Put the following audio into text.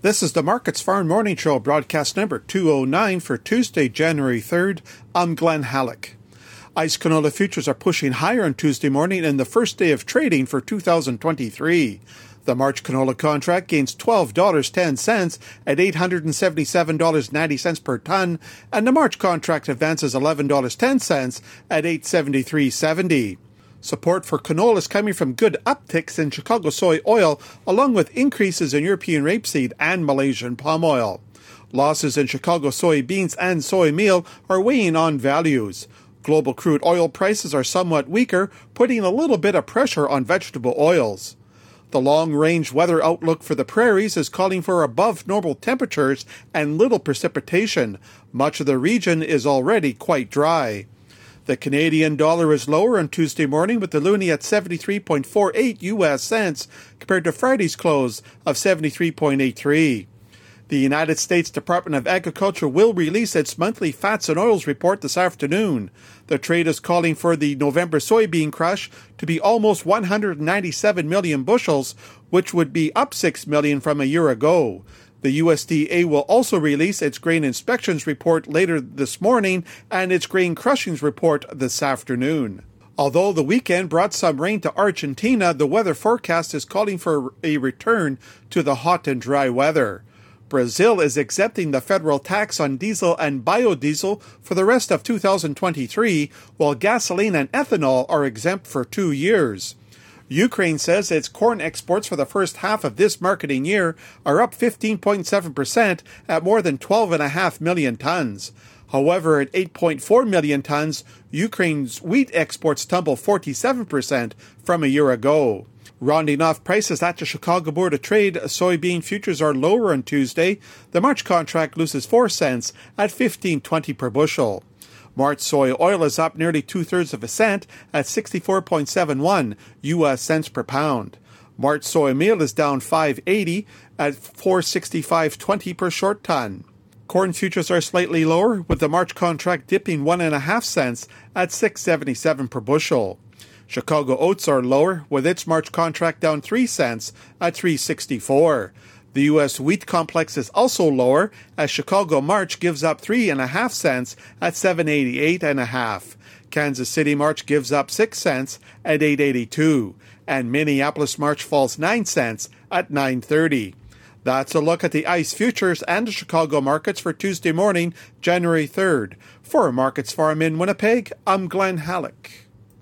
This is the Markets Farm Morning Show, broadcast number 209 for Tuesday, January 3rd. I'm Glenn Hallick. ICE canola futures are pushing higher on Tuesday morning in the first day of trading for 2023. The March canola contract gains $12.10 at $877.90 per ton, and the March contract advances $11.10 at $873.70. Support for canola is coming from good upticks in Chicago soy oil, along with increases in European rapeseed and Malaysian palm oil. Losses in Chicago soybeans and soy meal are weighing on values. Global crude oil prices are somewhat weaker, putting a little bit of pressure on vegetable oils. The long range weather outlook for the prairies is calling for above normal temperatures and little precipitation. Much of the region is already quite dry. The Canadian dollar is lower on Tuesday morning with the loonie at 73.48 US cents compared to Friday's close of 73.83. The United States Department of Agriculture will release its monthly fats and oils report this afternoon. The trade is calling for the November soybean crush to be almost 197 million bushels, which would be up 6 million from a year ago. The USDA will also release its grain inspections report later this morning and its grain crushings report this afternoon. Although the weekend brought some rain to Argentina, the weather forecast is calling for a return to the hot and dry weather. Brazil is accepting the federal tax on diesel and biodiesel for the rest of 2023, while gasoline and ethanol are exempt for two years. Ukraine says its corn exports for the first half of this marketing year are up 15.7% at more than 12.5 million tons. However, at 8.4 million tons, Ukraine's wheat exports tumble 47% from a year ago. Rounding off prices at the Chicago Board of Trade, soybean futures are lower on Tuesday. The March contract loses 4 cents at 15.20 per bushel. March soy oil is up nearly two thirds of a cent at 64.71 U.S. cents per pound. March soy meal is down 5.80 at 465.20 per short ton. Corn futures are slightly lower, with the March contract dipping one and a half cents at 6.77 per bushel. Chicago oats are lower, with its March contract down three cents at 3.64. The U.S. wheat complex is also lower as Chicago March gives up three and a half cents at 788 and a half. Kansas City March gives up six cents at 882, and Minneapolis March falls nine cents at 930. That's a look at the ICE futures and the Chicago markets for Tuesday morning, January 3rd. For Markets Farm in Winnipeg, I'm Glenn Hallick.